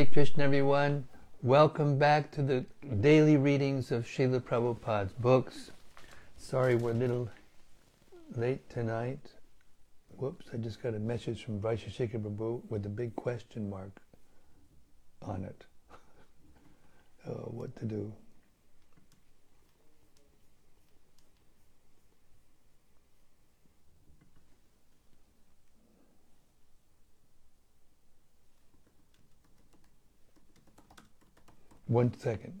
Hare Krishna, everyone. Welcome back to the daily readings of Srila Prabhupada's books. Sorry we're a little late tonight. Whoops, I just got a message from Vaisheshika Prabhu with a big question mark on it. oh, what to do? One second.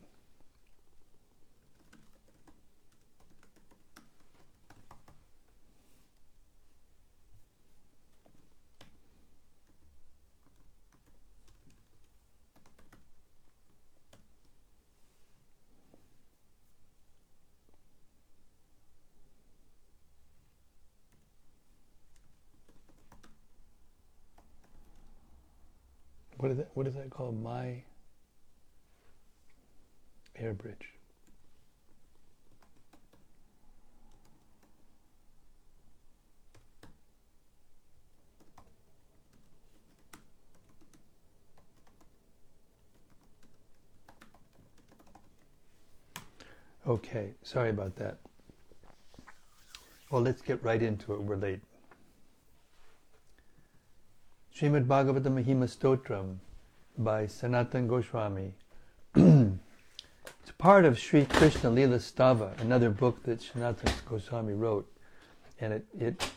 What is that? What is that called? My air bridge. Okay, sorry about that. Well, let's get right into it. We're late. Srimad Bhagavatam Mahima Stotram by Sanatan Goswami. part of Sri Krishna Lila Stava, another book that Sanatan Goswami wrote, and it, it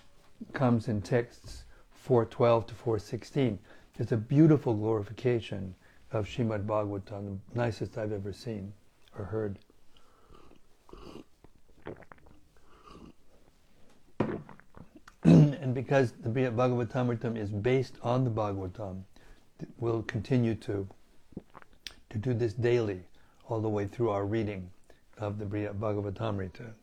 comes in texts 412 to 416. It's a beautiful glorification of Srimad Bhagavatam, the nicest I've ever seen or heard. and because the Bhagavatamritam is based on the Bhagavatam, we'll continue to to do this daily, all the way through our reading of the Bhagavatamrita.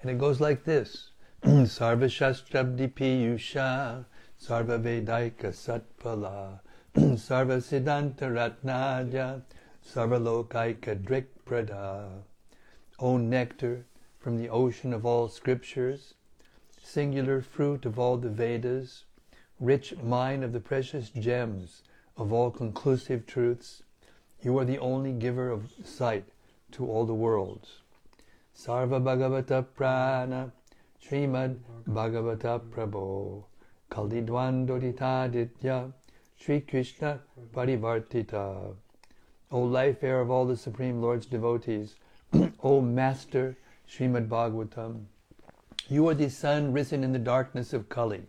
And it goes like this: Sarva Shastrabdi Piyusha, Sarva Vedaika Satpala, Sarva Siddhanta Ratnaja, Sarva Lokaika Drik Prada. O nectar from the ocean of all scriptures, singular fruit of all the Vedas, rich mine of the precious gems of all conclusive truths, you are the only giver of sight to all the worlds. Sarva Bhagavata Prana, Srimad Bhagavata Prabho, Kalidwandoditaditya, Sri Krishna Parivartita. O life air of all the Supreme Lord's devotees, O Master Srimad Bhagavatam, you are the sun risen in the darkness of Kali.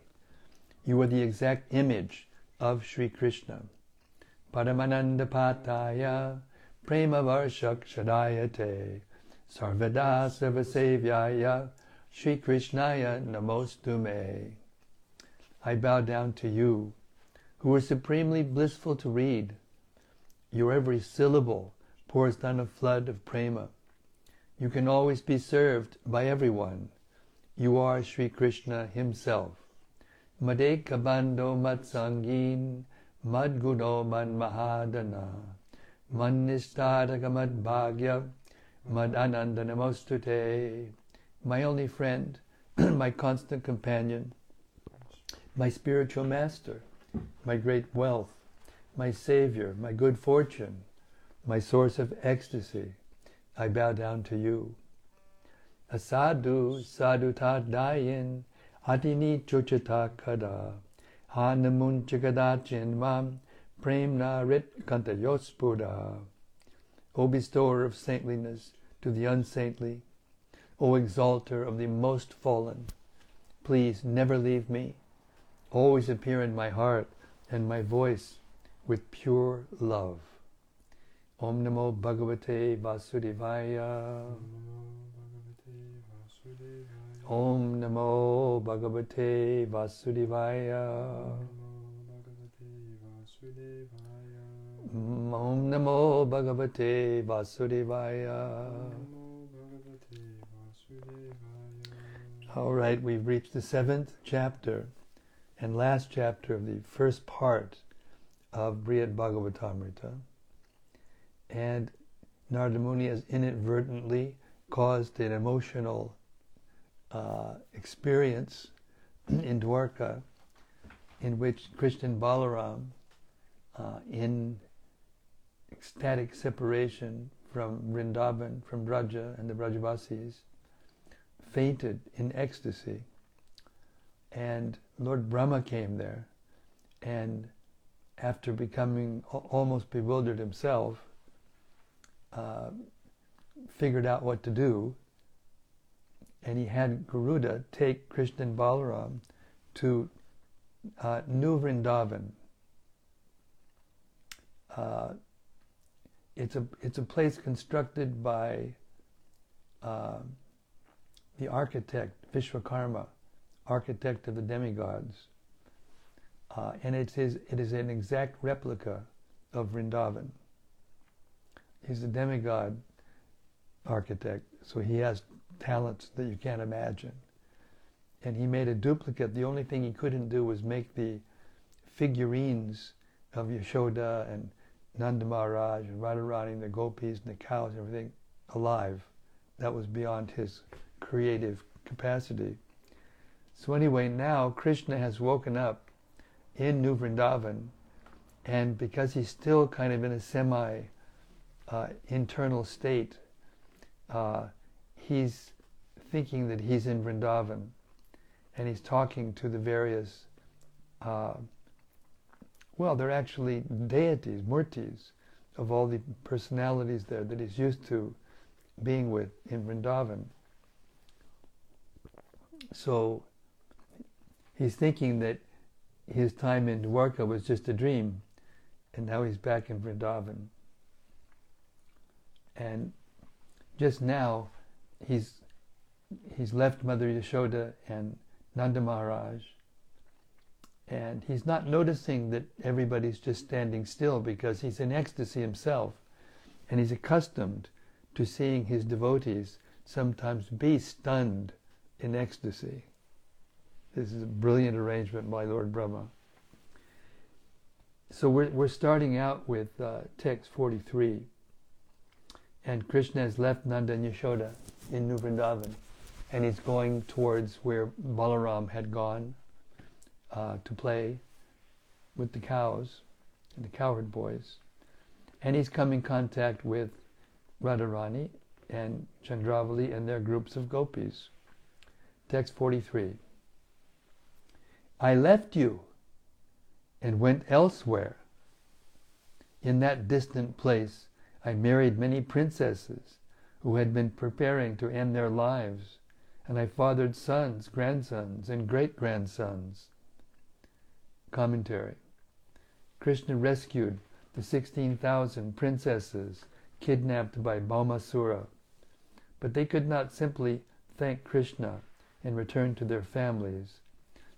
You are the exact image of Sri Krishna. Paramananda Pataya Prema Varshak Shadayate Sarvada Sarvasevyaya Sri Krishnaya Namostute. I bow down to you, who are supremely blissful to read. Your every syllable pours down a flood of prema. You can always be served by everyone. You are Sri Krishna himself. Madeka bando matsangin madguno man mahadana mannistaraka mad bhagya mad ananda namostute. My only friend, my constant companion, my spiritual master, my great wealth, my savior, my good fortune, my source of ecstasy, I bow down to you. Asadu sadhuta dayin adini chuchata kada mam premna rit kantayospura. O bestower of saintliness to the unsaintly, O exalter of the most fallen, please never leave me. Always appear in my heart and my voice with pure love. Om Namo Bhagavate Vasudevaya. Om Namo Bhagavate Vasudevaya. Om Namo Bhagavate Vasudevaya. All right, we've reached the seventh chapter and last chapter of the first part of Brihad Bhagavatamrita. And Narada Muni has inadvertently caused an emotional uh, experience in Dwarka in which and Balaram, uh, in ecstatic separation from Vrindavan, from Braja and the Brajavasis, fainted in ecstasy. And Lord Brahma came there, and after becoming almost bewildered himself, uh, figured out what to do, and he had Garuda take Krishna and Balaram to uh, New Vrindavan. Uh, it's a it's a place constructed by uh, the architect Vishwakarma, architect of the demigods, uh, and it is it is an exact replica of Vrindavan. He's a demigod architect, so he has talents that you can't imagine. And he made a duplicate. The only thing he couldn't do was make the figurines of Yashoda and Nanda Maharaj and Radharani and the gopis and the cows and everything alive. That was beyond his creative capacity. So anyway, now Krishna has woken up in New Vrindavan, and because he's still kind of in a semi uh, internal state, uh, he's thinking that he's in Vrindavan and he's talking to the various, uh, well, they're actually deities, murtis, of all the personalities there that he's used to being with in Vrindavan. So he's thinking that his time in Dwarka was just a dream, and now he's back in Vrindavan. And just now, he's he's left Mother Yashoda and Nanda Maharaj, and he's not noticing that everybody's just standing still because he's in ecstasy himself, and he's accustomed to seeing his devotees sometimes be stunned in ecstasy. This is a brilliant arrangement by Lord Brahma. So we're, we're starting out with uh, text 43. And Krishna has left Nanda and Yashoda in New Vrindavan. And he's going towards where Balaram had gone uh, to play with the cows and the cowherd boys. And he's come in contact with Radharani and Chandravali and their groups of gopis. Text 43. I left you and went elsewhere. In that distant place, I married many princesses who had been preparing to end their lives, and I fathered sons, grandsons, and great grandsons. Commentary Krishna rescued the 16,000 princesses kidnapped by Bhaumasura, but they could not simply thank Krishna and return to their families,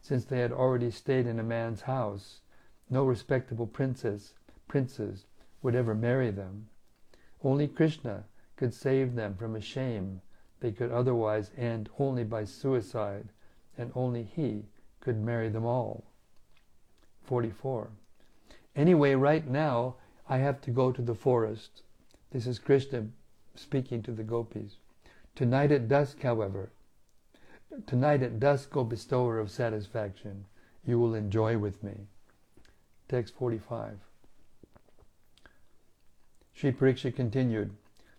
since they had already stayed in a man's house. No respectable princess, princes would ever marry them. Only Krishna could save them from a shame they could otherwise end only by suicide, and only he could marry them all. 44. Anyway, right now, I have to go to the forest. This is Krishna speaking to the gopis. Tonight at dusk, however, tonight at dusk, O bestower of satisfaction, you will enjoy with me. Text 45. Sri Parikshit continued,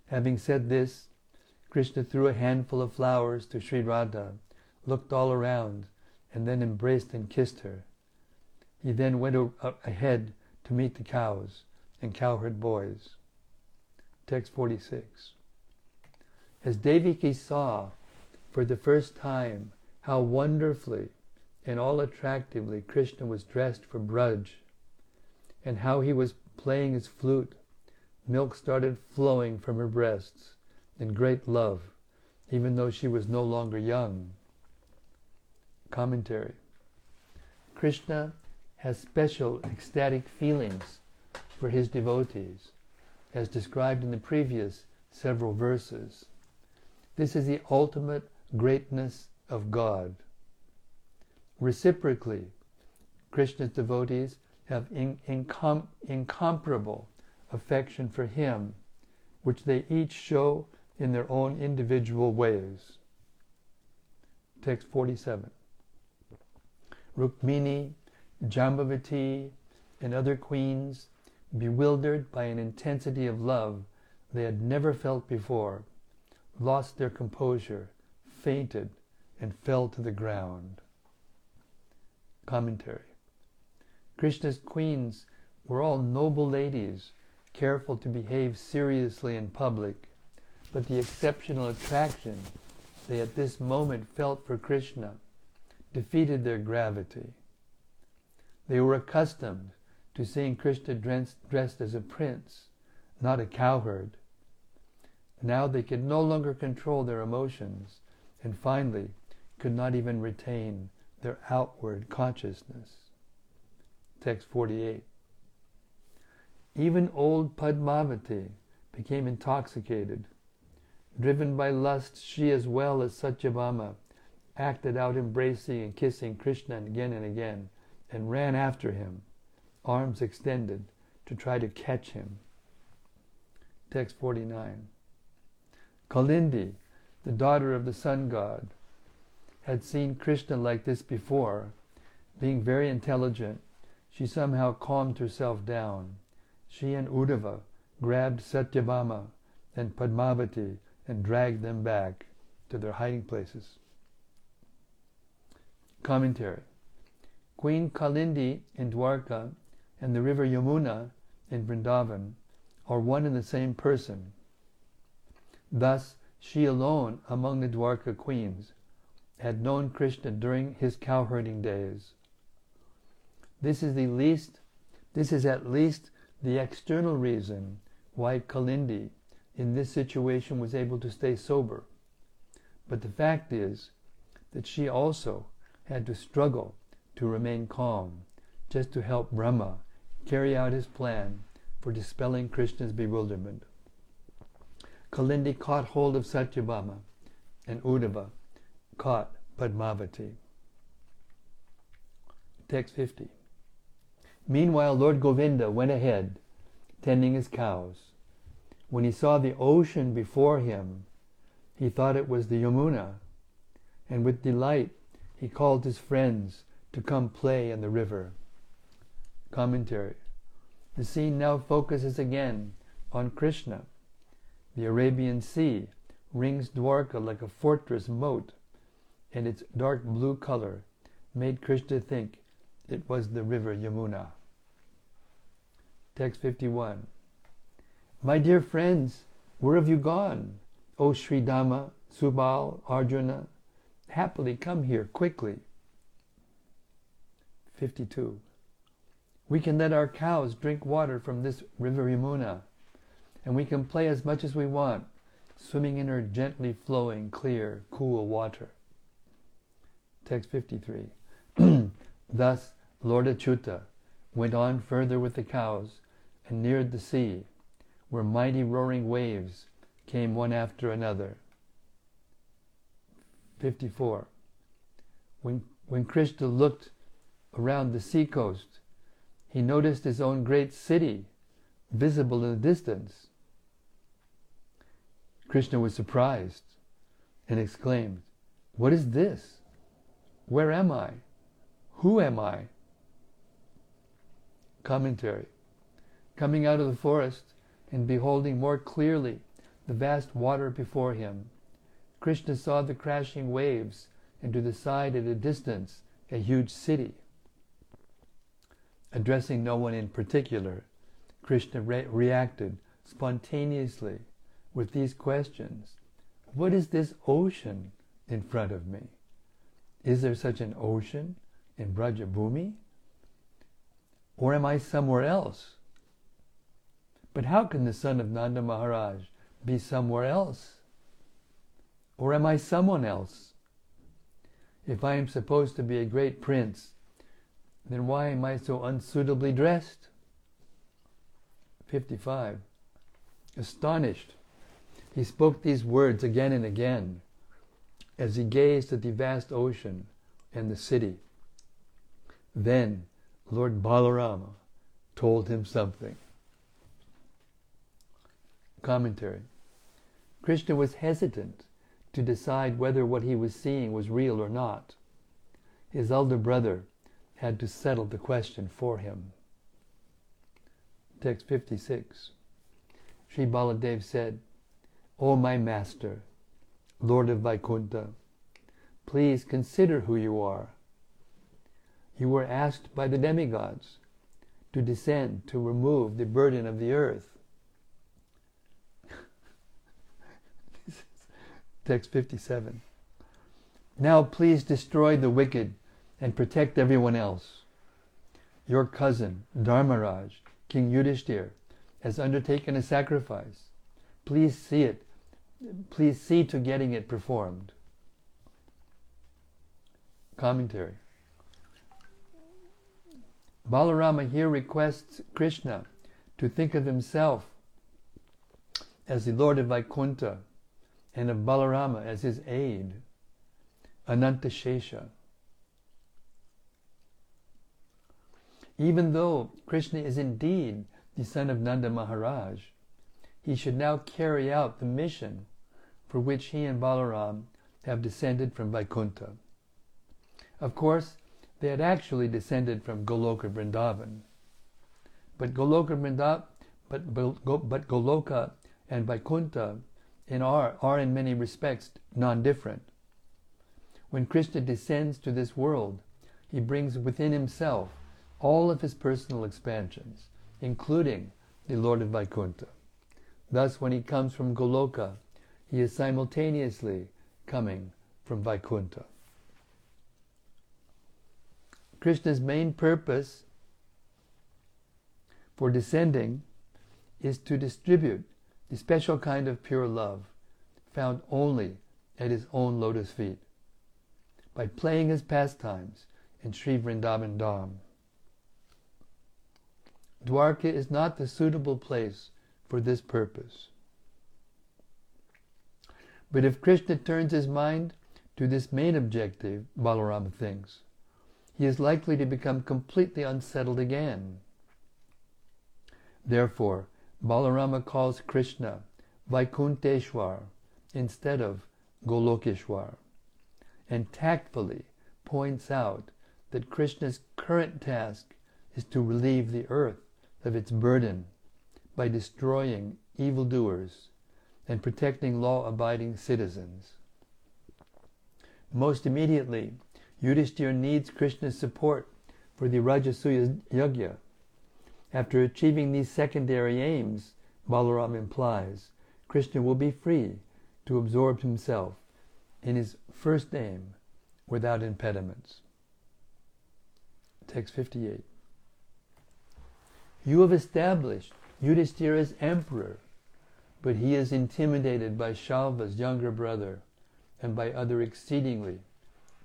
Having said this, Krishna threw a handful of flowers to Sri Radha, looked all around, and then embraced and kissed her. He then went ahead to meet the cows and cowherd boys. Text 46. As Devaki saw for the first time how wonderfully and all attractively Krishna was dressed for Braj, and how he was playing his flute Milk started flowing from her breasts in great love, even though she was no longer young. Commentary Krishna has special ecstatic feelings for his devotees, as described in the previous several verses. This is the ultimate greatness of God. Reciprocally, Krishna's devotees have in, incom, incomparable affection for Him, which they each show in their own individual ways. Text 47. Rukmini, Jambavati, and other queens bewildered by an intensity of love they had never felt before, lost their composure, fainted, and fell to the ground. Commentary Krishna's queens were all noble ladies, careful to behave seriously in public, but the exceptional attraction they at this moment felt for Krishna defeated their gravity. They were accustomed to seeing Krishna dressed, as a prince, not a cowherd. Now they could no longer control their emotions, and finally could not even retain their outward consciousness. Text 48. Even old Padmavati became intoxicated. Driven by lust, she as well as Satyabhama acted out embracing and kissing Krishna again and again and ran after him, arms extended, to try to catch him. Text 49. Kalindi, the daughter of the sun god, had seen Krishna like this before. Being very intelligent, she somehow calmed herself down. She and Uddhava grabbed Satyabhama and Padmavati and dragged them back to their hiding places. Commentary Queen Kalindi in Dwarka and the river Yamuna in Vrindavan are one and the same person. Thus, she alone among the Dwarka queens had known Krishna during his cowherding days. This is the least this is at least the external reason why Kalindi in this situation was able to stay sober. But the fact is that she also had to struggle to remain calm, just to help Brahma carry out his plan for dispelling Krishna's bewilderment. Kalindi caught hold of Satyabhama, and Uddhava caught Padmavati. Text 50. Meanwhile, Lord Govinda went ahead, tending his cows. When he saw the ocean before him, he thought it was the Yamuna, and with delight he called his friends to come play in the river. Commentary The scene now focuses again on Krishna. The Arabian Sea rings Dwarka like a fortress moat, and its dark blue color made Krishna think it was the river Yamuna. Text 51 My dear friends, where have you gone? O Sridama, Subal, Arjuna, happily come here quickly. 52. We can let our cows drink water from this river Yamuna, and we can play as much as we want, swimming in her gently flowing, clear, cool water. Text 53. Thus, Lord Achyuta went on further with the cows and neared the sea, where mighty roaring waves came one after another. 54. When, when Krishna looked around the seacoast, he noticed his own great city visible in the distance. Krishna was surprised and exclaimed, What is this? Where am I? Who am I? Commentary Coming out of the forest and beholding more clearly the vast water before him, Krishna saw the crashing waves and to the side at a distance a huge city. Addressing no one in particular, Krishna re- reacted spontaneously with these questions What is this ocean in front of me? Is there such an ocean in Brajabhumi? Or am I somewhere else? But how can the son of Nanda Maharaj be somewhere else? Or am I someone else? If I am supposed to be a great prince, then why am I so unsuitably dressed? 55. Astonished, he spoke these words again and again as he gazed at the vast ocean and the city. Then Lord Balarama told him something. Commentary Krishna was hesitant to decide whether what he was seeing was real or not. His elder brother had to settle the question for him. Text 56. Sri Baladev said, O my master, Lord of Vaikuntha, please consider who you are. You were asked by the demigods to descend to remove the burden of the earth. Text 57. Now please destroy the wicked and protect everyone else. Your cousin, Dharmaraj, King Yudhishthir, has undertaken a sacrifice. Please see it. Please see to getting it performed. Commentary. Balarama here requests Krishna to think of himself as the Lord of Vaikuntha and of Balarama as his aid, Ananta Shesha. Even though Krishna is indeed the son of Nanda Maharaj, he should now carry out the mission for which he and Balaram have descended from Vaikuntha. Of course, they had actually descended from Goloka Vrindavan. But Goloka Vrindavan, but, but Goloka and Vaikuntha in are, are in many respects non-different. When Krishna descends to this world, he brings within himself all of his personal expansions, including the Lord of Vaikuntha. Thus, when he comes from Goloka, he is simultaneously coming from Vaikuntha. Krishna's main purpose for descending is to distribute the special kind of pure love found only at his own lotus feet by playing his pastimes in Sri Vrindavan Dham. Dwarka is not the suitable place for this purpose. But if Krishna turns his mind to this main objective, Balarama thinks, he is likely to become completely unsettled again. Therefore, Balarama calls Krishna Vaikunteshwar instead of Golokeshwar, and tactfully points out that Krishna's current task is to relieve the earth of its burden by destroying evildoers and protecting law-abiding citizens. Most immediately, Yudhishthira needs Krishna's support for the Rajasuya Yajna, after achieving these secondary aims, Balaram implies, Krishna will be free to absorb himself in his first aim without impediments. Text 58. You have established Yudhishthira as emperor, but he is intimidated by Shalva's younger brother and by other exceedingly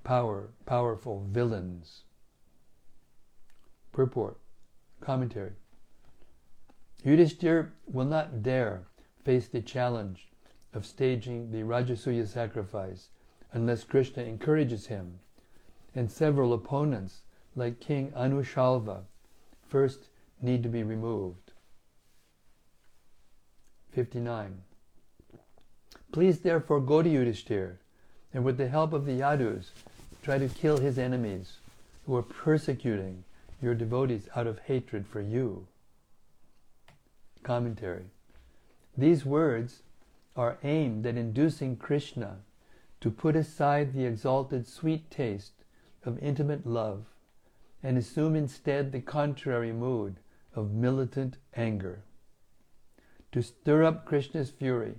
power, powerful villains. Purport Commentary Yudhishthir will not dare face the challenge of staging the Rajasuya sacrifice unless Krishna encourages him, and several opponents, like King Anushalva, first need to be removed. 59. Please therefore go to Yudhishthir, and with the help of the Yadus, try to kill his enemies who are persecuting your devotees out of hatred for you. Commentary. These words are aimed at inducing Krishna to put aside the exalted sweet taste of intimate love and assume instead the contrary mood of militant anger. To stir up Krishna's fury,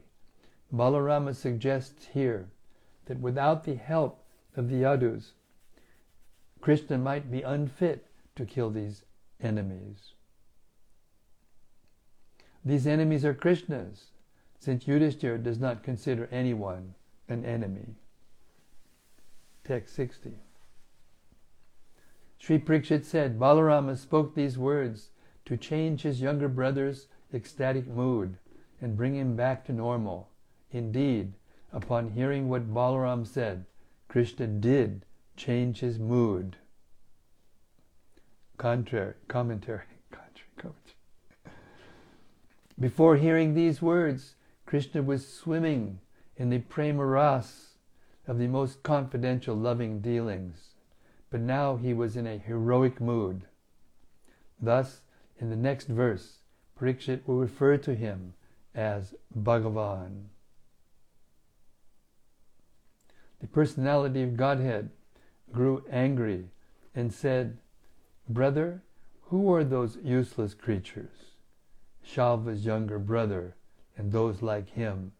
Balarama suggests here that without the help of the Yadus, Krishna might be unfit to kill these enemies. These enemies are Krishna's, since Yudhishthira does not consider anyone an enemy. Text 60. Sri Parikshit said, Balarama spoke these words to change his younger brother's ecstatic mood and bring him back to normal. Indeed, upon hearing what Balaram said, Krishna did change his mood. Contrary, commentary, contrary, commentary. Before hearing these words, Krishna was swimming in the prema ras of the most confidential loving dealings, but now he was in a heroic mood. Thus, in the next verse, Parikshit will refer to him as Bhagavan. The personality of Godhead grew angry and said, Brother, who are those useless creatures? Shalva's younger brother and those like him.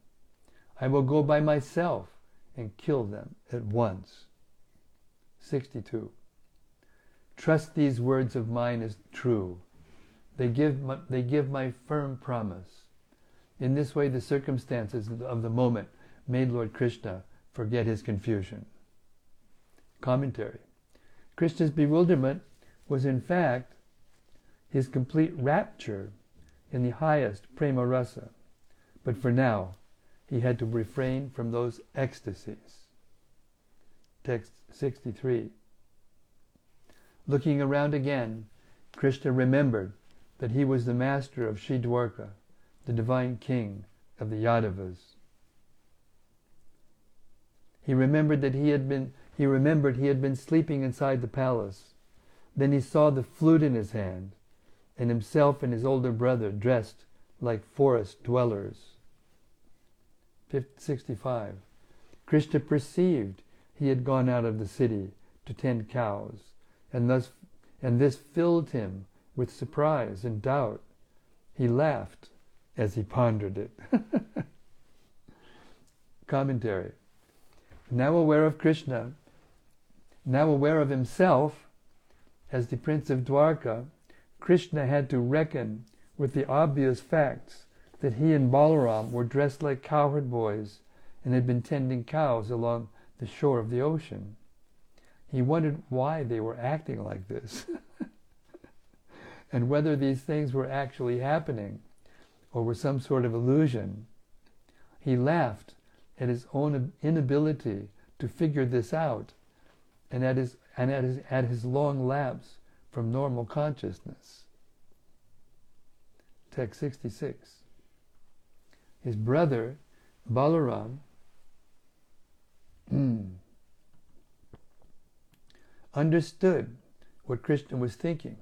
I will go by myself and kill them at once. 62. Trust these words of mine as true. They give, my, they give my firm promise. In this way, the circumstances of the moment made Lord Krishna forget his confusion. Commentary Krishna's bewilderment was in fact his complete rapture in the highest prema rasa. But for now, he had to refrain from those ecstasies. Text 63. Looking around again, Krishna remembered that he was the master of Sri Dwarka, the divine king of the Yadavas. He remembered that he had been he remembered he had been sleeping inside the palace. Then he saw the flute in his hand, and himself and his older brother dressed like forest dwellers. 65. Krishna perceived he had gone out of the city to tend cows, and thus and this filled him with surprise and doubt. He laughed as he pondered it. Commentary. Now aware of Krishna, now aware of himself as the Prince of Dwarka, Krishna had to reckon with the obvious facts that he and Balaram were dressed like cowherd boys and had been tending cows along the shore of the ocean. He wondered why they were acting like this and whether these things were actually happening or were some sort of illusion. He laughed at his own inability to figure this out and at his, and at his, at his long lapse from normal consciousness. Text 66. His brother, Balaram, hmm, understood what Krishna was thinking.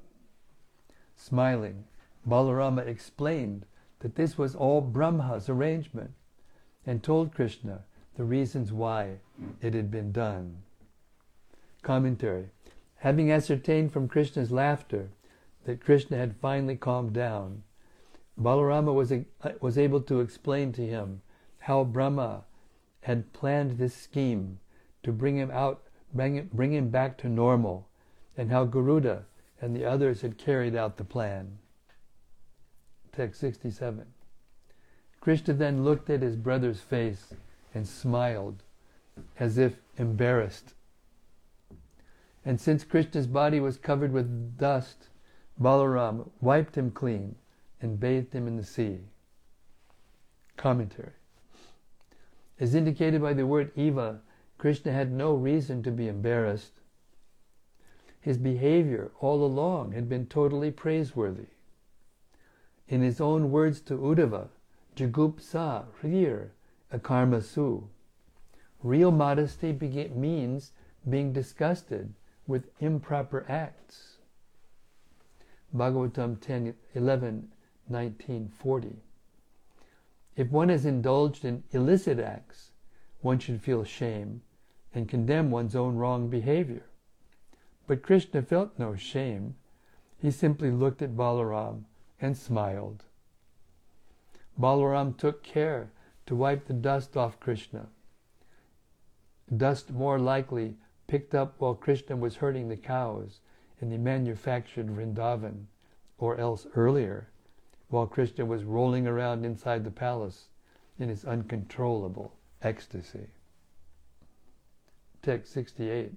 Smiling, Balarama explained that this was all Brahma's arrangement and told Krishna the reasons why it had been done. Commentary Having ascertained from Krishna's laughter that Krishna had finally calmed down, Balarama was, was able to explain to him how Brahma had planned this scheme to bring him out, bring him, bring him back to normal, and how Garuda and the others had carried out the plan. Text 67. Krishna then looked at his brother's face and smiled as if embarrassed. And since Krishna's body was covered with dust, Balaram wiped him clean and bathed him in the sea. Commentary. As indicated by the word Eva, Krishna had no reason to be embarrassed. His behavior all along had been totally praiseworthy. In his own words to Uddhava, Jugupsa Hrir Akarmasu. Real modesty means being disgusted with improper acts. Bhagavatam 10, 11, 1940. If one has indulged in illicit acts, one should feel shame and condemn one's own wrong behavior. But Krishna felt no shame. He simply looked at Balaram and smiled. Balaram took care to wipe the dust off Krishna. Dust more likely picked up while Krishna was herding the cows in the manufactured Vrindavan, or else earlier, while Krishna was rolling around inside the palace in his uncontrollable ecstasy. Text 68.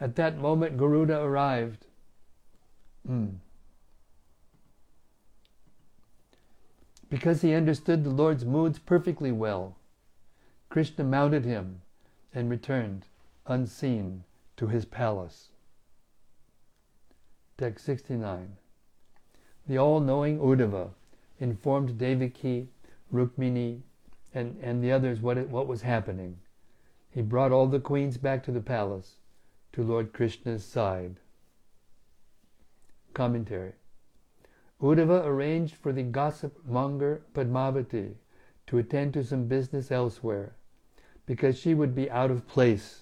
At that moment, Garuda arrived. Mm. Because he understood the Lord's moods perfectly well, Krishna mounted him and returned unseen to his palace. Text 69. The all knowing Uddhava informed Devaki, Rukmini, and, and the others what, it, what was happening. He brought all the queens back to the palace, to Lord Krishna's side. Commentary Uddhava arranged for the gossip monger Padmavati to attend to some business elsewhere because she would be out of place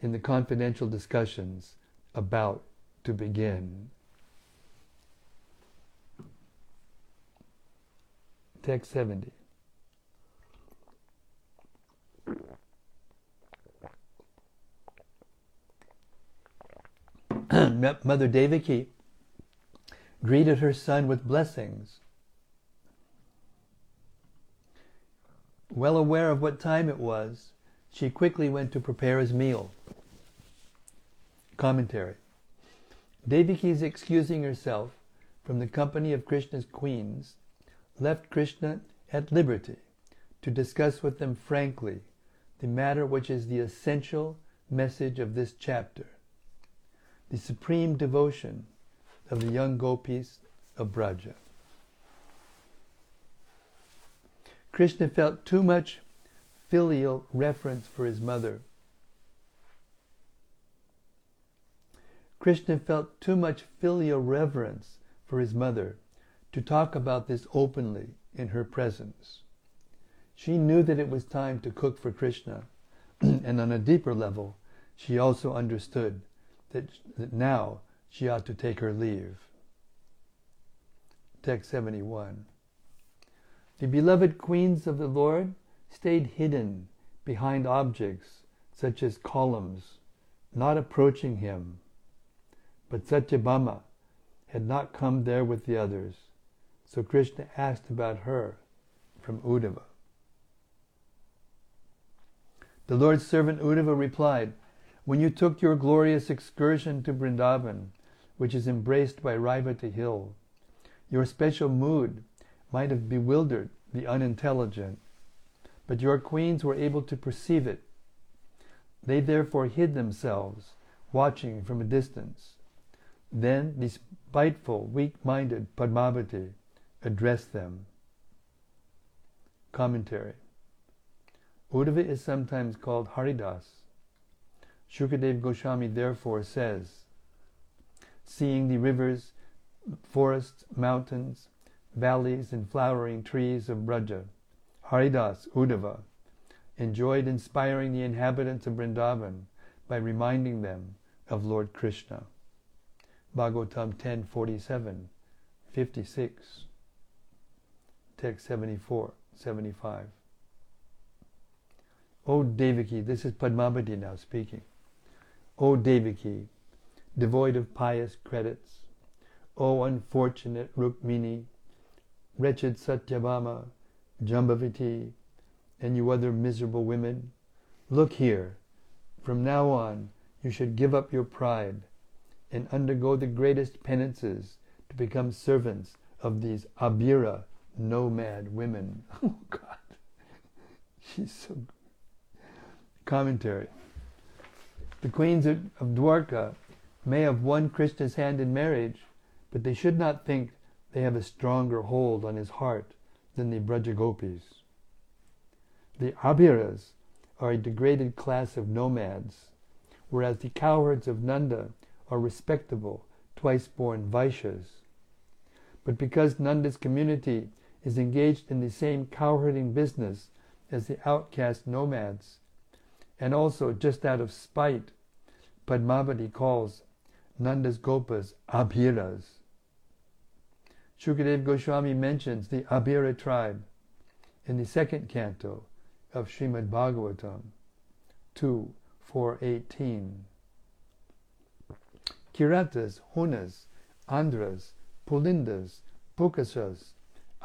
in the confidential discussions about to begin. Text 70. Mother Devaki greeted her son with blessings. Well aware of what time it was, she quickly went to prepare his meal. Commentary Devaki is excusing herself from the company of Krishna's queens, left Krishna at liberty to discuss with them frankly the matter which is the essential message of this chapter the supreme devotion of the young gopis of Braja. Krishna felt too much filial reference for his mother. Krishna felt too much filial reverence for his mother to talk about this openly in her presence. She knew that it was time to cook for Krishna, and on a deeper level, she also understood that, that now she ought to take her leave. Text 71. The beloved queens of the Lord stayed hidden behind objects such as columns, not approaching him. But Satyabhama had not come there with the others, so Krishna asked about her from Uddhava. The Lord's servant Uddhava replied, When you took your glorious excursion to Vrindavan, which is embraced by Raivati Hill, your special mood might have bewildered the unintelligent, but your queens were able to perceive it. They therefore hid themselves, watching from a distance. Then the spiteful, weak-minded Padmavati addressed them. Commentary Uddhava is sometimes called Haridas. Shukadev Goswami therefore says, seeing the rivers, forests, mountains, valleys, and flowering trees of Braja, Haridas Uddhava enjoyed inspiring the inhabitants of Vrindavan by reminding them of Lord Krishna. Bhagavatam 10.47, 56, text 74, 75. O Devaki, this is Padmavati now speaking. O Devaki, devoid of pious credits, O unfortunate Rukmini, wretched Satyabhama, Jambavati, and you other miserable women, look here. From now on, you should give up your pride and undergo the greatest penances to become servants of these Abhira nomad women. Oh God, she's so. Commentary. The queens of Dwarka may have won Krishna's hand in marriage, but they should not think they have a stronger hold on his heart than the Brajagopis. The Abhiras are a degraded class of nomads, whereas the cowherds of Nanda are respectable, twice born Vaishyas. But because Nanda's community is engaged in the same cowherding business as the outcast nomads, and also just out of spite, Padmavati calls Nanda's Gopas Abhiras. Shukadev Goswami mentions the Abhira tribe in the second canto of Srimad Bhagavatam 2 418. Kiratas, Hunas, Andhras, Pulindas, Pulkasas,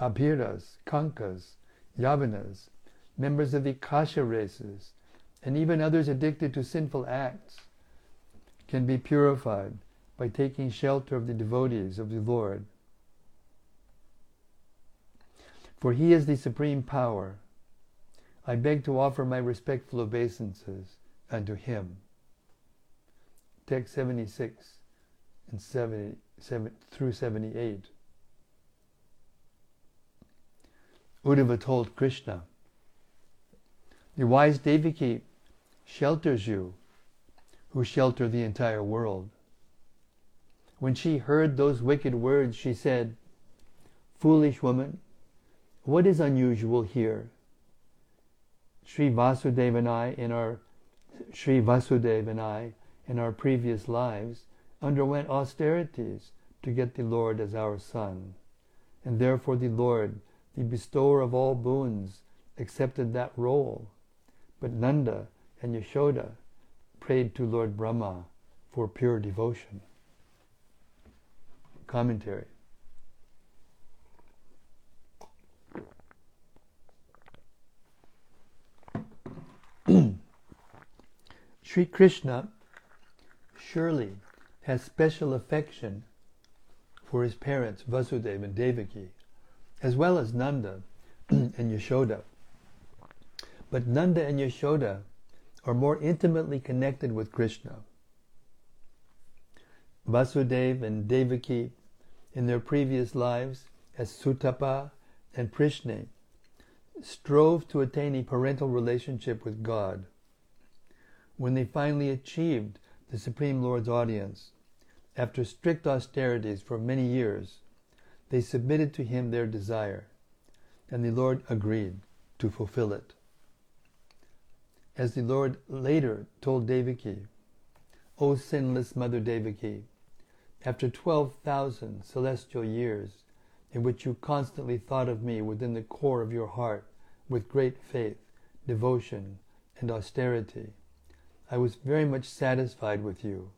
Abhiras, Kankas, Yavanas, members of the Khasa races, and even others addicted to sinful acts can be purified by taking shelter of the devotees of the Lord. For he is the supreme power. I beg to offer my respectful obeisances unto him. Text 76 and 70, 7, through 78. Uddhava told Krishna, The wise Devaki shelters you, who shelter the entire world. When she heard those wicked words, she said, Foolish woman, what is unusual here? Sri Vasudeva and I in our Sri Vasudeva and I in our previous lives underwent austerities to get the Lord as our son. And therefore the Lord, the bestower of all boons, accepted that role. But Nanda and Yashoda prayed to Lord Brahma for pure devotion. Commentary. Sri Krishna surely has special affection for his parents, Vasudeva and Devaki, as well as Nanda and Yashoda. But Nanda and Yashoda are more intimately connected with Krishna. Vasudeva and Devaki, in their previous lives as Sutapa and Prishni, strove to attain a parental relationship with God. When they finally achieved the Supreme Lord's audience, after strict austerities for many years, they submitted to him their desire, and the Lord agreed to fulfill it. As the Lord later told Devaki, O sinless Mother Devaki, after 12,000 celestial years in which you constantly thought of me within the core of your heart with great faith, devotion, and austerity, I was very much satisfied with you.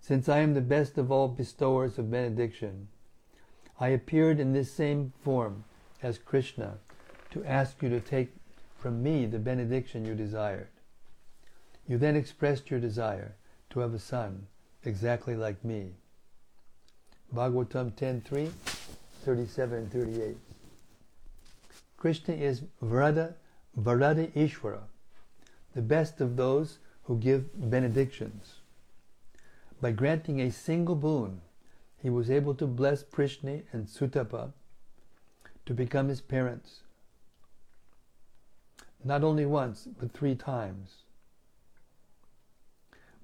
Since I am the best of all bestowers of benediction, I appeared in this same form as Krishna to ask you to take from me the benediction you desired. You then expressed your desire to have a son exactly like me. Bhagavatam 10.3, 37 and 38. Krishna is Vrada, Varada Ishvara, the best of those who give benedictions. By granting a single boon, he was able to bless Prishni and Sutapa to become his parents not only once, but three times.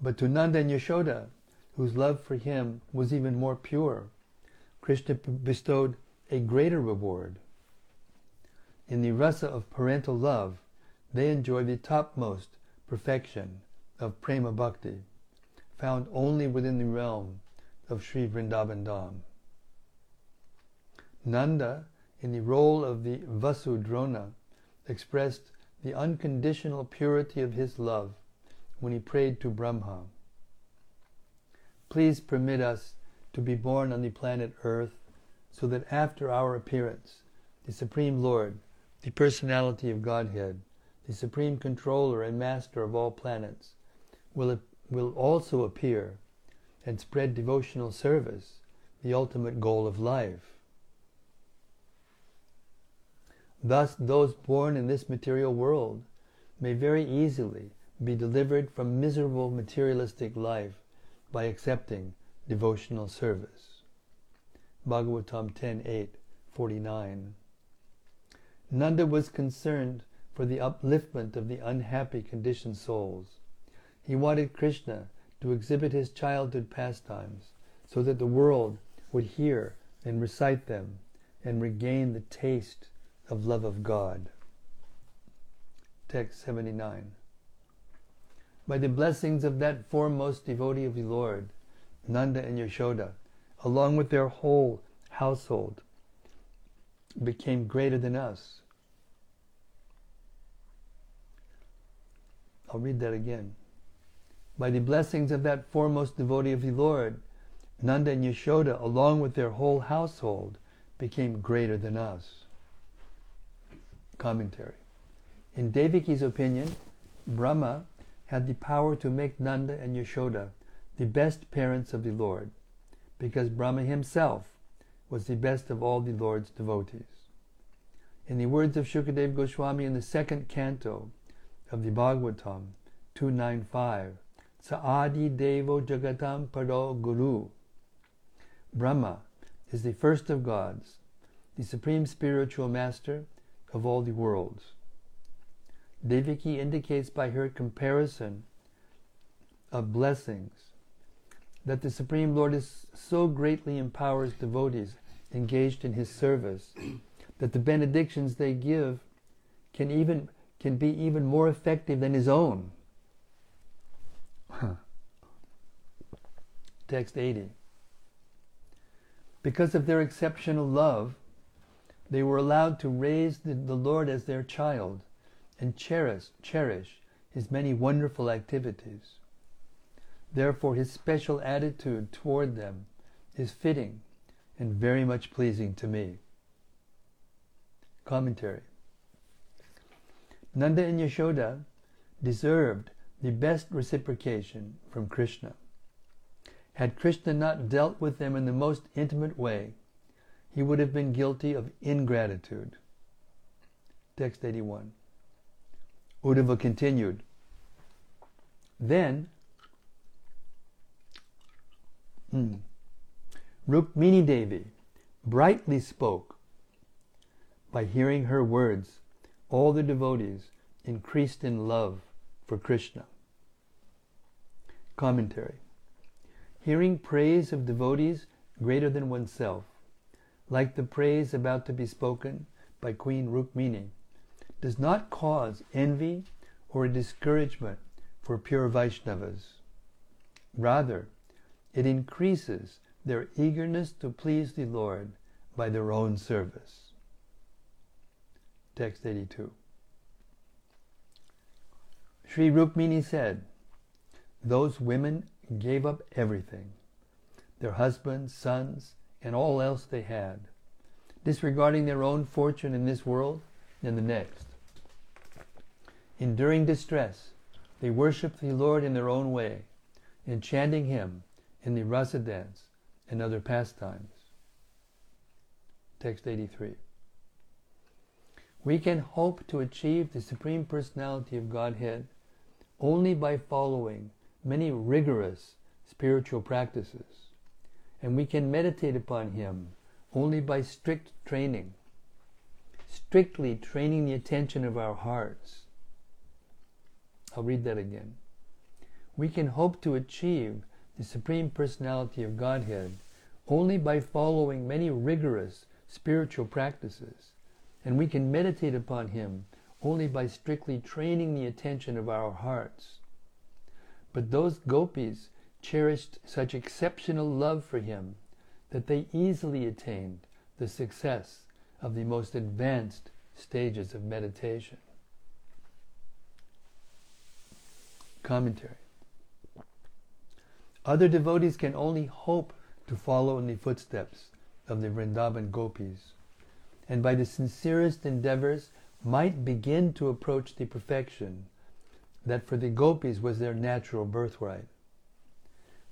But to Nanda and Yashoda, whose love for him was even more pure, Krishna bestowed a greater reward. In the rasa of parental love, they enjoy the topmost perfection of prema bhakti, found only within the realm of Sri Vrindavan Dham. Nanda, in the role of the Vasu Drona, expressed the unconditional purity of his love when he prayed to Brahma. Please permit us to be born on the planet Earth so that after our appearance, the Supreme Lord, the personality of Godhead, the Supreme Controller and Master of all planets, will, will also appear and spread devotional service, the ultimate goal of life. Thus, those born in this material world may very easily be delivered from miserable materialistic life by accepting devotional service. Bhagavatam 10.8, 49. Nanda was concerned for the upliftment of the unhappy conditioned souls. He wanted Krishna to exhibit his childhood pastimes so that the world would hear and recite them and regain the taste of love of God. Text 79. By the blessings of that foremost devotee of the Lord, Nanda and Yashoda, along with their whole household, became greater than us. I'll read that again. By the blessings of that foremost devotee of the Lord, Nanda and Yashoda, along with their whole household, became greater than us. Commentary. In Devaki's opinion, Brahma had the power to make Nanda and Yashoda the best parents of the Lord, because Brahma himself was the best of all the Lord's devotees. In the words of Shukadev Goswami in the second canto of the Bhagavatam 295, Saadi Devo Jagatam Paro Guru. Brahma is the first of gods, the supreme spiritual master of all the worlds. Devaki indicates by her comparison of blessings that the Supreme Lord is so greatly empowers devotees engaged in his service that the benedictions they give can even can be even more effective than his own. Text 80. Because of their exceptional love, they were allowed to raise the, the Lord as their child and cherish, cherish his many wonderful activities. Therefore, his special attitude toward them is fitting and very much pleasing to me. Commentary Nanda and Yashoda deserved the best reciprocation from Krishna. Had Krishna not dealt with them in the most intimate way, he would have been guilty of ingratitude. Text 81. Uddhava continued. Then, hmm, Rukmini Devi brightly spoke. By hearing her words, all the devotees increased in love for Krishna. Commentary Hearing praise of devotees greater than oneself, like the praise about to be spoken by Queen Rukmini, does not cause envy or discouragement for pure Vaishnavas. Rather, it increases their eagerness to please the Lord by their own service. Text 82. Sri Rukmini said, Those women gave up everything their husbands, sons, and all else they had, disregarding their own fortune in this world and the next. Enduring distress, they worshiped the Lord in their own way, enchanting Him in the rasa dance and other pastimes. Text 83. We can hope to achieve the Supreme Personality of Godhead only by following many rigorous spiritual practices, and we can meditate upon Him only by strict training, strictly training the attention of our hearts. I'll read that again. We can hope to achieve the Supreme Personality of Godhead only by following many rigorous spiritual practices, and we can meditate upon Him only by strictly training the attention of our hearts. But those gopis cherished such exceptional love for him that they easily attained the success of the most advanced stages of meditation. Commentary Other devotees can only hope to follow in the footsteps of the Vrindavan gopis, and by the sincerest endeavors might begin to approach the perfection that for the gopis was their natural birthright.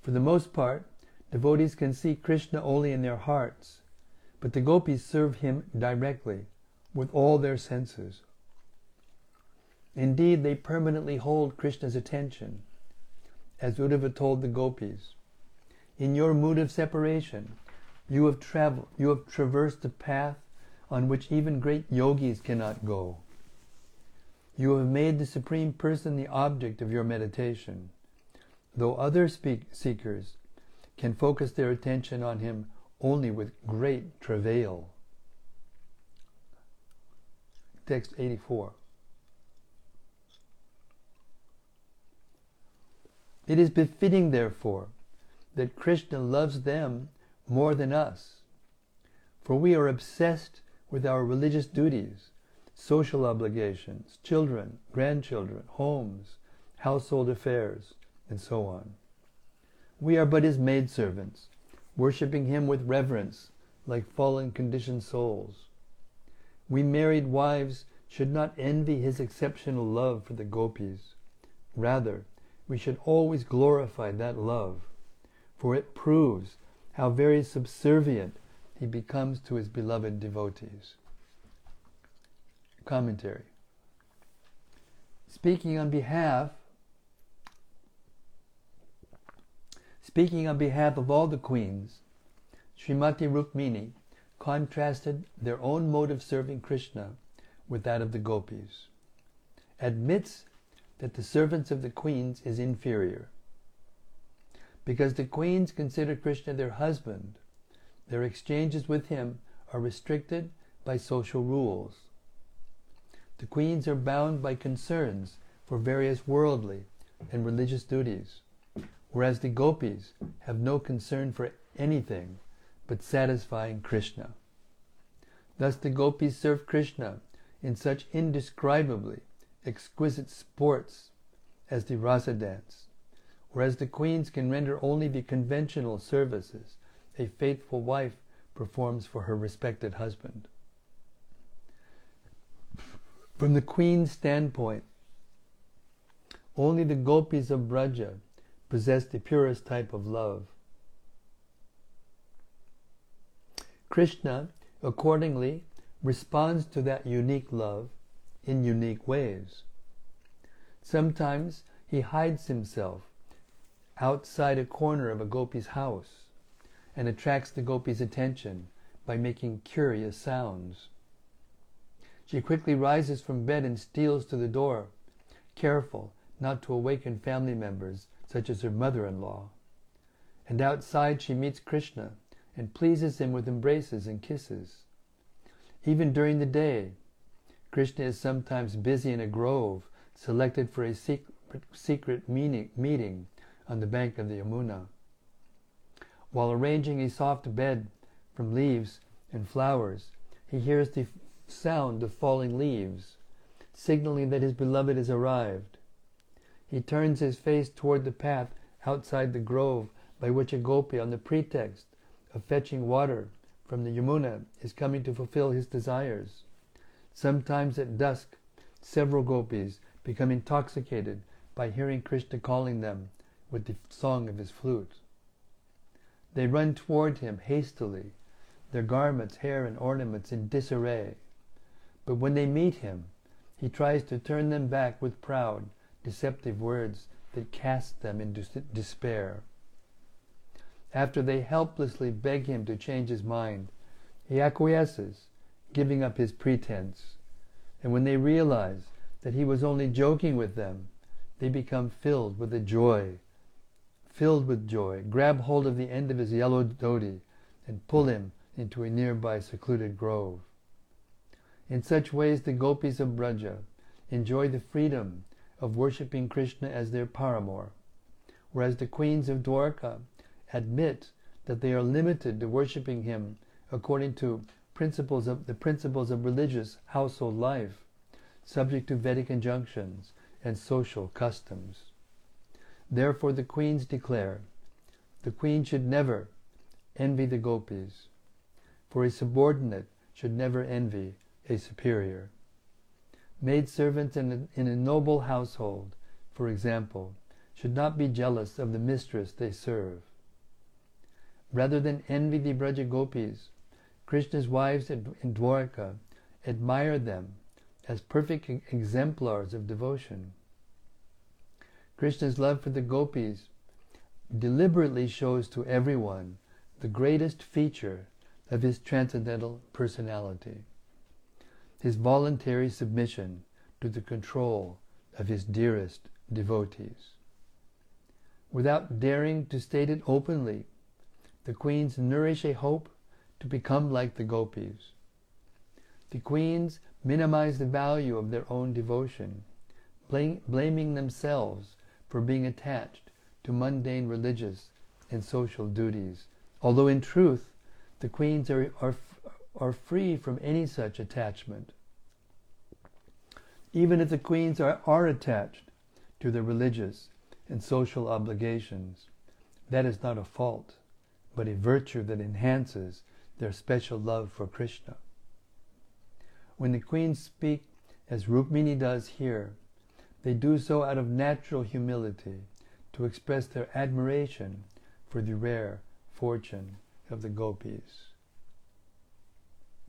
For the most part, devotees can see Krishna only in their hearts, but the gopis serve him directly with all their senses. Indeed, they permanently hold Krishna's attention, as Uddhava told the gopis. In your mood of separation, you have traveled, you have traversed a path on which even great yogis cannot go. You have made the Supreme Person the object of your meditation, though other seekers can focus their attention on Him only with great travail. Text 84. It is befitting, therefore, that Krishna loves them more than us, for we are obsessed with our religious duties social obligations, children, grandchildren, homes, household affairs, and so on. We are but his maidservants, worshipping him with reverence like fallen conditioned souls. We married wives should not envy his exceptional love for the gopis. Rather, we should always glorify that love, for it proves how very subservient he becomes to his beloved devotees. Commentary. Speaking on behalf Speaking on behalf of all the queens, Srimati Rukmini contrasted their own mode of serving Krishna with that of the gopis, admits that the servants of the queens is inferior. Because the queens consider Krishna their husband, Their exchanges with him are restricted by social rules. The queens are bound by concerns for various worldly and religious duties, whereas the gopis have no concern for anything but satisfying Krishna. Thus the gopis serve Krishna in such indescribably exquisite sports as the rasa dance, whereas the queens can render only the conventional services a faithful wife performs for her respected husband. From the queen's standpoint, only the gopis of Braja possess the purest type of love. Krishna, accordingly, responds to that unique love in unique ways. Sometimes he hides himself outside a corner of a gopi's house and attracts the gopi's attention by making curious sounds. She quickly rises from bed and steals to the door, careful not to awaken family members such as her mother-in-law. And outside she meets Krishna and pleases him with embraces and kisses. Even during the day, Krishna is sometimes busy in a grove selected for a secret, secret meeting on the bank of the Yamuna. While arranging a soft bed from leaves and flowers, he hears the sound of falling leaves, signaling that his beloved has arrived. He turns his face toward the path outside the grove by which a gopi, on the pretext of fetching water from the Yamuna, is coming to fulfill his desires. Sometimes at dusk, several gopis become intoxicated by hearing Krishna calling them with the song of his flute. They run toward him hastily, their garments, hair, and ornaments in disarray. But when they meet him, he tries to turn them back with proud, deceptive words that cast them into despair. After they helplessly beg him to change his mind, he acquiesces, giving up his pretense. And when they realize that he was only joking with them, they become filled with a joy filled with joy, grab hold of the end of his yellow dhoti and pull him into a nearby secluded grove. In such ways, the gopis of Braja enjoy the freedom of worshipping Krishna as their paramour, whereas the queens of Dwarka admit that they are limited to worshipping him according to principles of the principles of religious household life, subject to Vedic injunctions and social customs. Therefore the queens declare, the queen should never envy the gopis, for a subordinate should never envy a superior. Maid servants in a, in a noble household, for example, should not be jealous of the mistress they serve. Rather than envy the Braja gopis, Krishna's wives in Dwarka admired them as perfect exemplars of devotion. Krishna's love for the gopis deliberately shows to everyone the greatest feature of his transcendental personality, his voluntary submission to the control of his dearest devotees. Without daring to state it openly, the queens nourish a hope to become like the gopis. The queens minimize the value of their own devotion, blaming themselves for being attached to mundane religious and social duties, although in truth the queens are, are, are free from any such attachment. Even if the queens are, are attached to their religious and social obligations, that is not a fault, but a virtue that enhances their special love for Krishna. When the queens speak as Rukmini does here, they do so out of natural humility to express their admiration for the rare fortune of the gopis.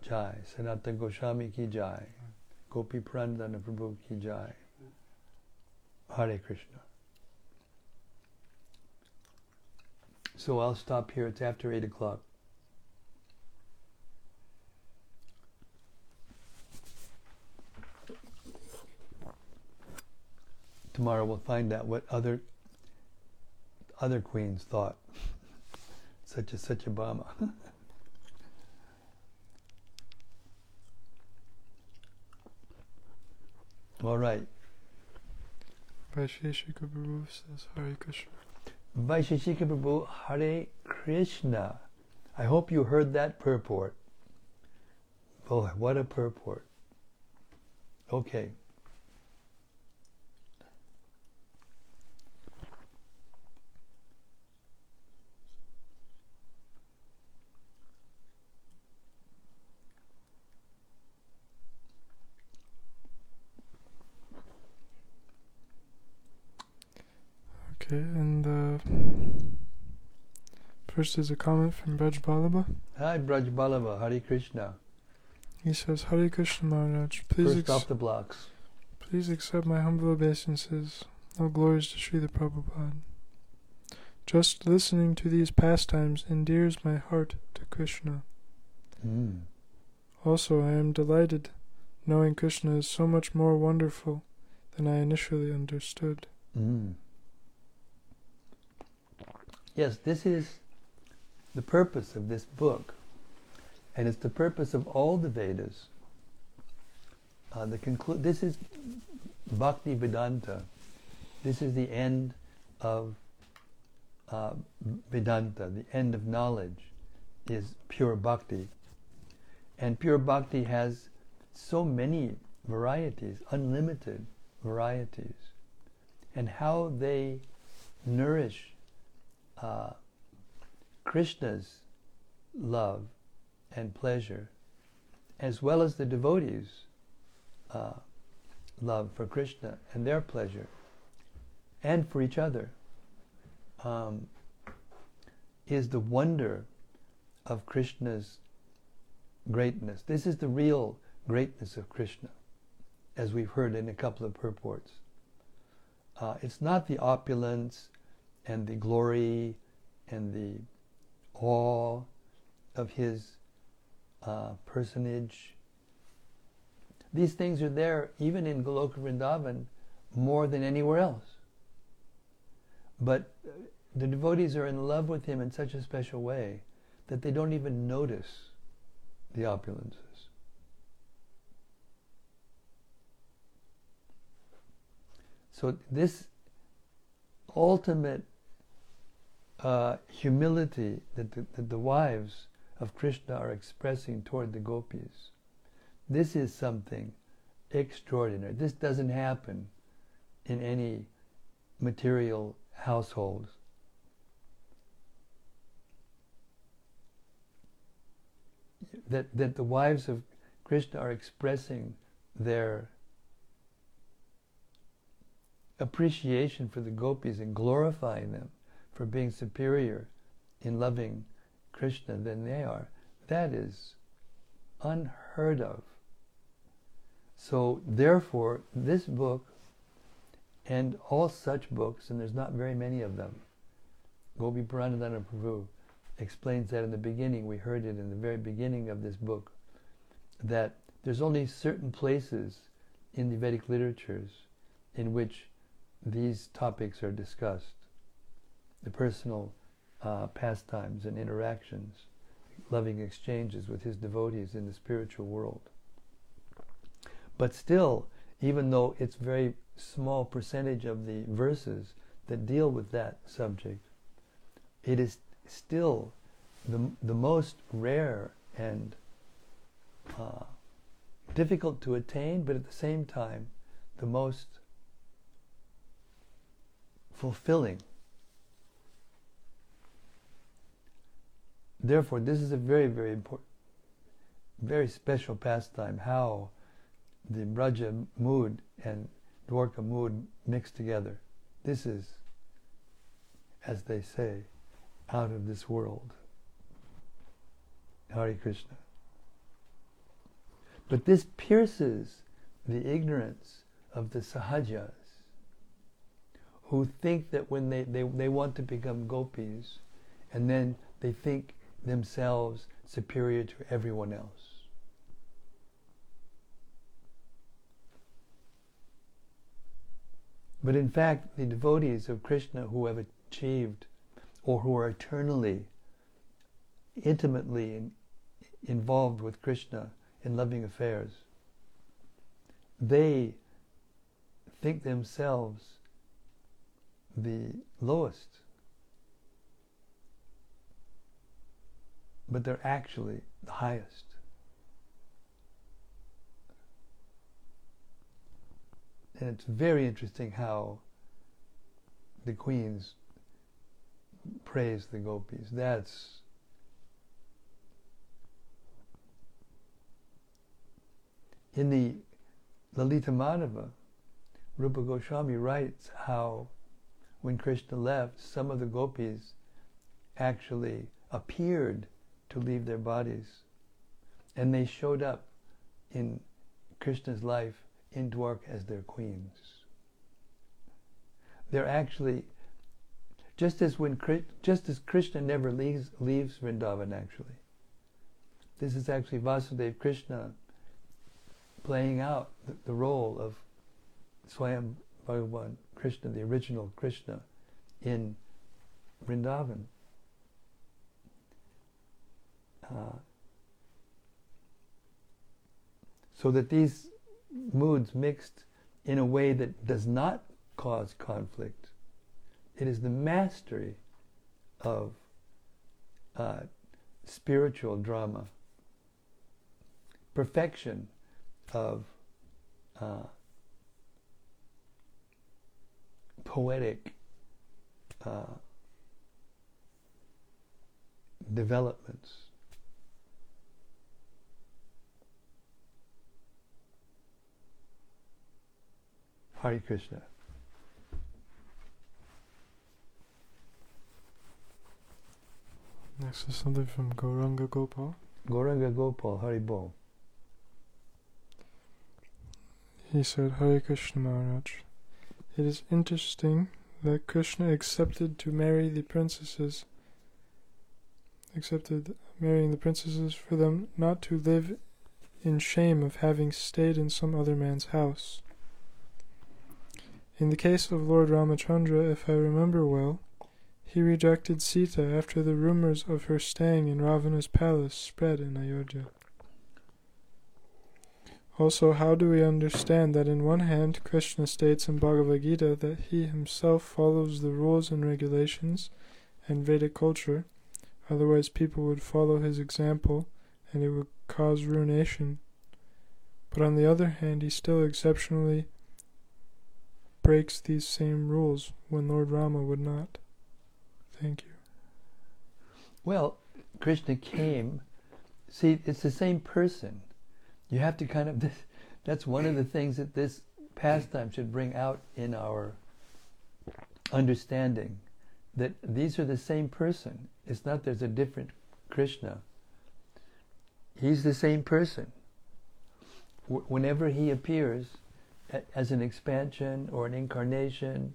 Jai, Sanatana Goswami ki jai, Gopiparanadhana Prabhu ki jai. Hare Krishna. So I'll stop here. It's after 8 o'clock. Tomorrow we'll find out what other other queens thought. such as Satyabhama. All right. Vaisheshika Prabhu says Hare Krishna. Vaisheshika Prabhu Hare Krishna. I hope you heard that purport. Boy, what a purport. Okay. First is a comment from Braj Balaba. Hi, Braj Balava, Hare Krishna. He says, Hare Krishna Maharaj, please, First ex- off the blocks. please accept my humble obeisances. All glories to Srila Prabhupada. Just listening to these pastimes endears my heart to Krishna. Mm. Also, I am delighted knowing Krishna is so much more wonderful than I initially understood. Mm. Yes, this is the purpose of this book, and it's the purpose of all the Vedas. Uh, the conclu- this is Bhakti Vedanta. This is the end of uh, Vedanta. The end of knowledge is pure bhakti, and pure bhakti has so many varieties, unlimited varieties, and how they nourish uh, Krishna's love and pleasure, as well as the devotees' uh, love for Krishna and their pleasure, and for each other, um, is the wonder of Krishna's greatness. This is the real greatness of Krishna, as we've heard in a couple of purports. Uh, it's not the opulence and the glory and the awe of his uh, personage. These things are there even in Goloka Vrindavan more than anywhere else. But the devotees are in love with him in such a special way that they don't even notice the opulences. So this ultimate uh, humility that the, that the wives of Krishna are expressing toward the gopis, this is something extraordinary. This doesn't happen in any material household. That, that the wives of Krishna are expressing their appreciation for the gopis and glorifying them for being superior in loving Krishna than they are, that is unheard of. So, therefore, this book and all such books, and there's not very many of them, Gopiparanadhana Prabhu explains that in the beginning, we heard it in the very beginning of this book, that there's only certain places in the Vedic literatures in which these topics are discussed the personal uh, pastimes and interactions, loving exchanges with his devotees in the spiritual world. But still, even though it's very small percentage of the verses that deal with that subject, it is still the, the most rare and uh, difficult to attain, but at the same time, the most fulfilling. Therefore, this is a very, very important, very special pastime, how the Braja mood and Dwarka mood mix together. This is, as they say, out of this world. Hare Krishna. But this pierces the ignorance of the sahajas who think that when they, they, they want to become gopis and then they think themselves superior to everyone else. But in fact, the devotees of Krishna who have achieved or who are eternally, intimately in, involved with Krishna in loving affairs, they think themselves the lowest. But they're actually the highest. And it's very interesting how the queens praise the gopis. That's in the Lalita Madhava, Rupa Goswami writes how when Krishna left, some of the gopis actually appeared to leave their bodies. And they showed up in Krishna's life in Dwarka as their queens. They're actually just as when just as Krishna never leaves leaves Vrindavan actually. This is actually Vasudeva Krishna playing out the, the role of Swayam Bhagavan Krishna, the original Krishna, in Vrindavan. Uh, so that these moods mixed in a way that does not cause conflict. It is the mastery of uh, spiritual drama, perfection of uh, poetic uh, developments. Hare Krishna. Next is something from Gauranga Gopal. Gauranga Gopal, Hari Bol. He said, Hare Krishna Maharaj. It is interesting that Krishna accepted to marry the princesses, accepted marrying the princesses for them not to live in shame of having stayed in some other man's house. In the case of Lord Ramachandra, if I remember well, he rejected Sita after the rumors of her staying in Ravana's palace spread in Ayodhya. Also, how do we understand that in one hand Krishna states in Bhagavad Gita that he himself follows the rules and regulations and Vedic culture, otherwise people would follow his example and it would cause ruination. But on the other hand, he still exceptionally breaks these same rules when Lord Rama would not. Thank you. Well, Krishna came. See, it's the same person you have to kind of that's one of the things that this pastime should bring out in our understanding that these are the same person it's not there's a different krishna he's the same person whenever he appears as an expansion or an incarnation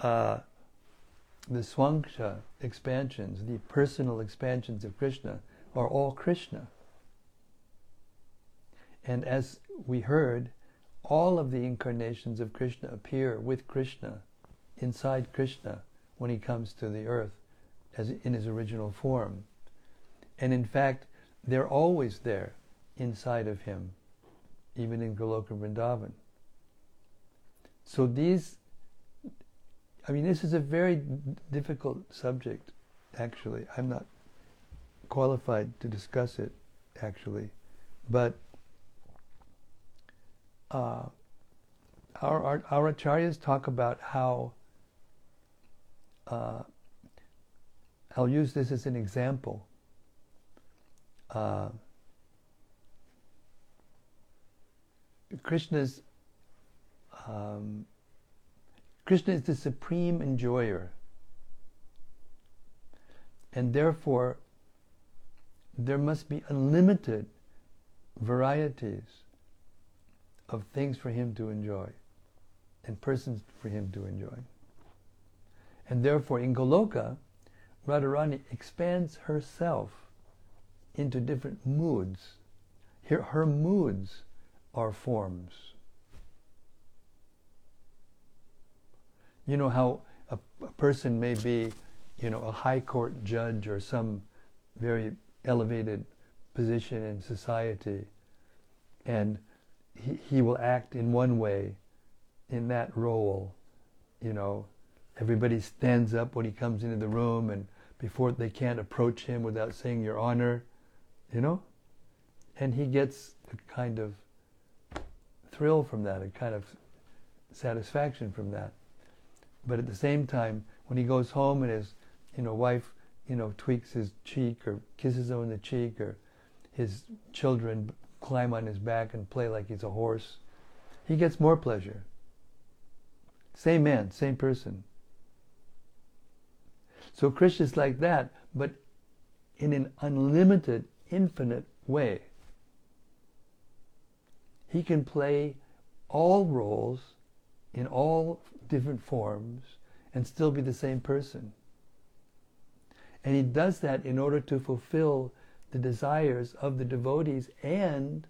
uh, the swangsha expansions the personal expansions of krishna are all krishna and as we heard, all of the incarnations of Krishna appear with Krishna, inside Krishna, when he comes to the earth as in his original form. And in fact, they're always there inside of him, even in Goloka Vrindavan. So these, I mean, this is a very difficult subject, actually. I'm not qualified to discuss it, actually. But uh, our, our, our acharyas talk about how uh, I'll use this as an example. Uh, Krishna's um, Krishna is the supreme enjoyer, and therefore there must be unlimited varieties of things for him to enjoy and persons for him to enjoy. And therefore, in Goloka, Radharani expands herself into different moods. Her, her moods are forms. You know how a, a person may be, you know, a high court judge or some very elevated position in society, and he, he will act in one way in that role, you know, everybody stands up when he comes into the room and before they can't approach him without saying your honor, you know? And he gets a kind of thrill from that, a kind of satisfaction from that. But at the same time, when he goes home and his, you know, wife, you know, tweaks his cheek or kisses him on the cheek or his children climb on his back and play like he's a horse, he gets more pleasure. Same man, same person. So Krishna's like that, but in an unlimited, infinite way. He can play all roles in all different forms and still be the same person. And he does that in order to fulfill the desires of the devotees and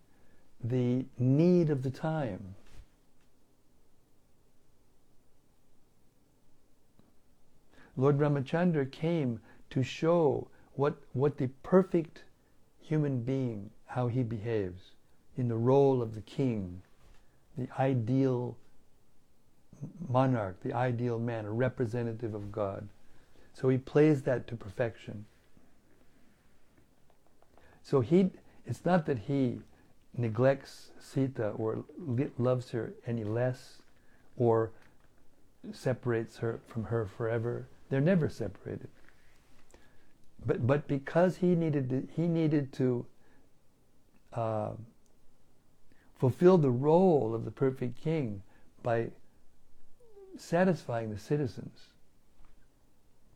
the need of the time. Lord Ramachandra came to show what, what the perfect human being, how he behaves in the role of the king, the ideal monarch, the ideal man, a representative of God. So he plays that to perfection. So he, it's not that he neglects Sita or loves her any less or separates her from her forever. They're never separated. But but because he needed to, he needed to uh, fulfill the role of the perfect king by satisfying the citizens.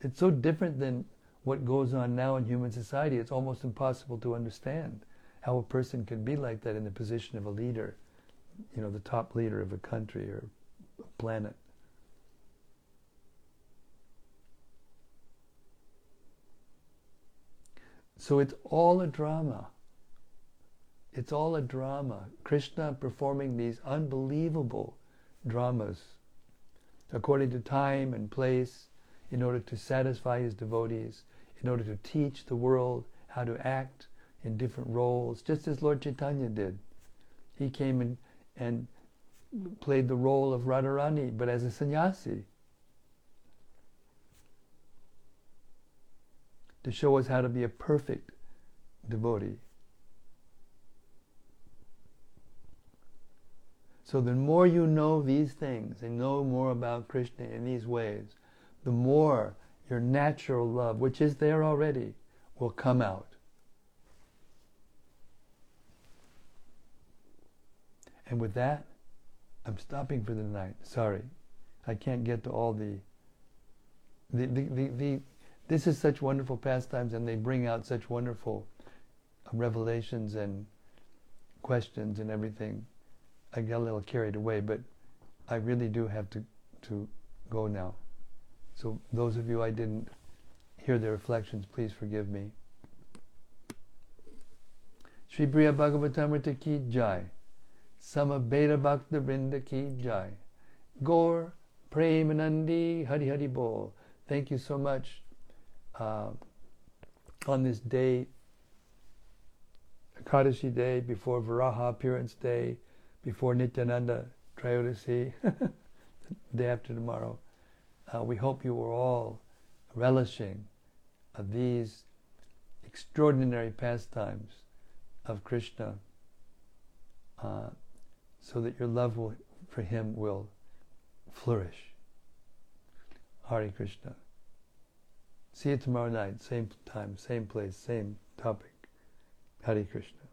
It's so different than what goes on now in human society. It's almost impossible to understand how a person can be like that in the position of a leader, you know, the top leader of a country or a planet. So it's all a drama. It's all a drama. Krishna performing these unbelievable dramas according to time and place in order to satisfy his devotees, in order to teach the world how to act in different roles, just as Lord Chaitanya did. He came and, and played the role of Radharani, but as a sannyasi. to show us how to be a perfect devotee. So the more you know these things and know more about Krishna in these ways, the more your natural love, which is there already, will come out. And with that, I'm stopping for the night. Sorry. I can't get to all the the, the, the, the this is such wonderful pastimes, and they bring out such wonderful revelations and questions and everything. I get a little carried away, but I really do have to to go now. So those of you I didn't hear their reflections, please forgive me. Sri Priya Bhagavatamrita ki jai. Samabeta Bhakta Vrinda ki jai. Gaur Premanandi Hari Hari Bol. Thank you so much uh, on this day, Ekadashi day, before Varaha appearance day, before Nityananda Trayodasi, the day after tomorrow. Uh, we hope you are all relishing of these extraordinary pastimes of Krishna uh, so that your love will, for him will flourish. Hari Krishna. See you tomorrow night, same time, same place, same topic. Hare Krishna.